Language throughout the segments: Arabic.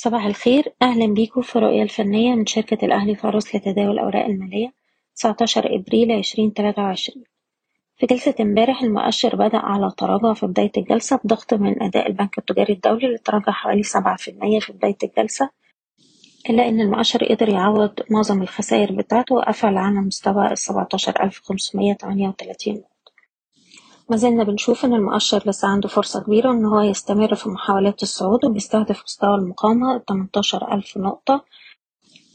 صباح الخير. أهلا بيكم في الرؤية الفنية من شركة الأهلي فاروس لتداول الأوراق المالية 19 إبريل 2023 في جلسة امبارح المؤشر بدأ على تراجع في بداية الجلسة بضغط من أداء البنك التجاري الدولي اللي تراجع حوالي 7% في بداية الجلسة إلا إن المؤشر قدر يعوض معظم الخسائر بتاعته وقفل على مستوى 17538 نقطة ما زلنا بنشوف إن المؤشر لسه عنده فرصة كبيرة إن هو يستمر في محاولات الصعود وبيستهدف مستوى المقاومة 18000 نقطة.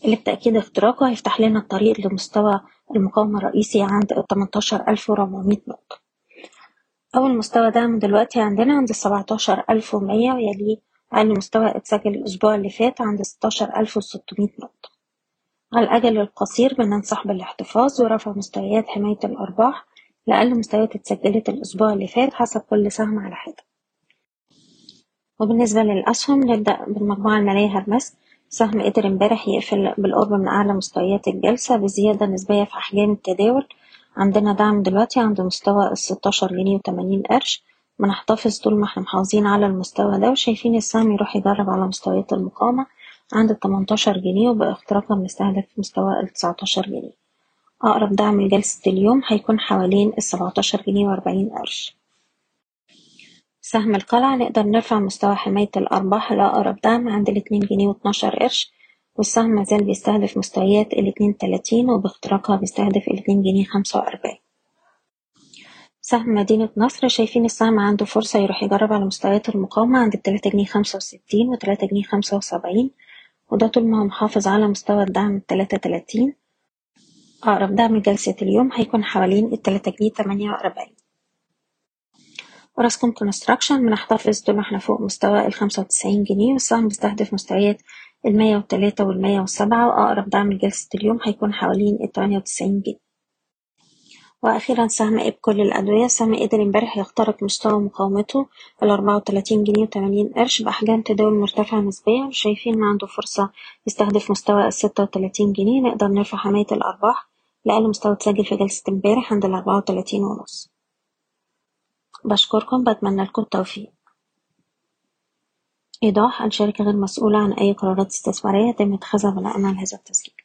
اللي بتأكيد اختراقه هيفتح لنا الطريق لمستوى المقاومة الرئيسي عند 18400 نقطة. أول مستوى دعم دلوقتي عندنا عند 17100 ويليه أقل مستوى اتسجل الأسبوع اللي فات عند 16600 نقطة. على الأجل القصير بننصح بالاحتفاظ ورفع مستويات حماية الأرباح لأقل مستويات اتسجلت الأسبوع اللي فات حسب كل سهم على حدة. وبالنسبة للأسهم نبدأ بالمجموعة المالية هرمس سهم قدر امبارح يقفل بالقرب من أعلى مستويات الجلسة بزيادة نسبية في أحجام التداول. عندنا دعم دلوقتي عند مستوى الستاشر جنيه وتمانين قرش. بنحتفظ طول ما إحنا محافظين على المستوى ده وشايفين السهم يروح يجرب على مستويات المقاومة عند التمنتاشر جنيه وباختراقها بنستهدف مستوى التسعتاشر جنيه. أقرب دعم لجلسة اليوم هيكون حوالين السبعتاشر جنيه وأربعين قرش. سهم القلعة نقدر نرفع مستوى حماية الأرباح لأقرب دعم عند الاتنين جنيه واتناشر قرش والسهم مازال بيستهدف مستويات الاتنين تلاتين وباختراقها بيستهدف الاتنين جنيه خمسة وأربعين. سهم مدينة نصر شايفين السهم عنده فرصة يروح يجرب على مستويات المقاومة عند التلاتة جنيه خمسة وستين وتلاتة جنيه خمسة وسبعين وده طول ما هو محافظ على مستوى الدعم التلاتة تلاتين. أقرب دعم جلسة اليوم هيكون حوالين التلاتة جنيه تمانية وأربعين. أوراسكوم Construction بنحتفظ طول ما إحنا فوق مستوى الخمسة وتسعين جنيه والسهم بيستهدف مستويات المية وتلاتة والمية وسبعة وأقرب دعم لجلسة اليوم هيكون حوالين التمانية وتسعين جنيه. وأخيرا سهم إبكو للأدوية السهم قدر امبارح يخترق مستوى مقاومته الأربعة وتلاتين جنيه وتمانين قرش بأحجام تداول مرتفعة نسبيا وشايفين إن عنده فرصة يستهدف مستوى الستة وتلاتين جنيه نقدر نرفع حماية الأرباح. لأقل مستوى اتسجل في جلسة امبارح عند الأربعة وتلاتين ونص. بشكركم بتمنى لكم التوفيق. إيضاح الشركة غير مسؤولة عن أي قرارات استثمارية يتم اتخاذها بناء على هذا التسجيل.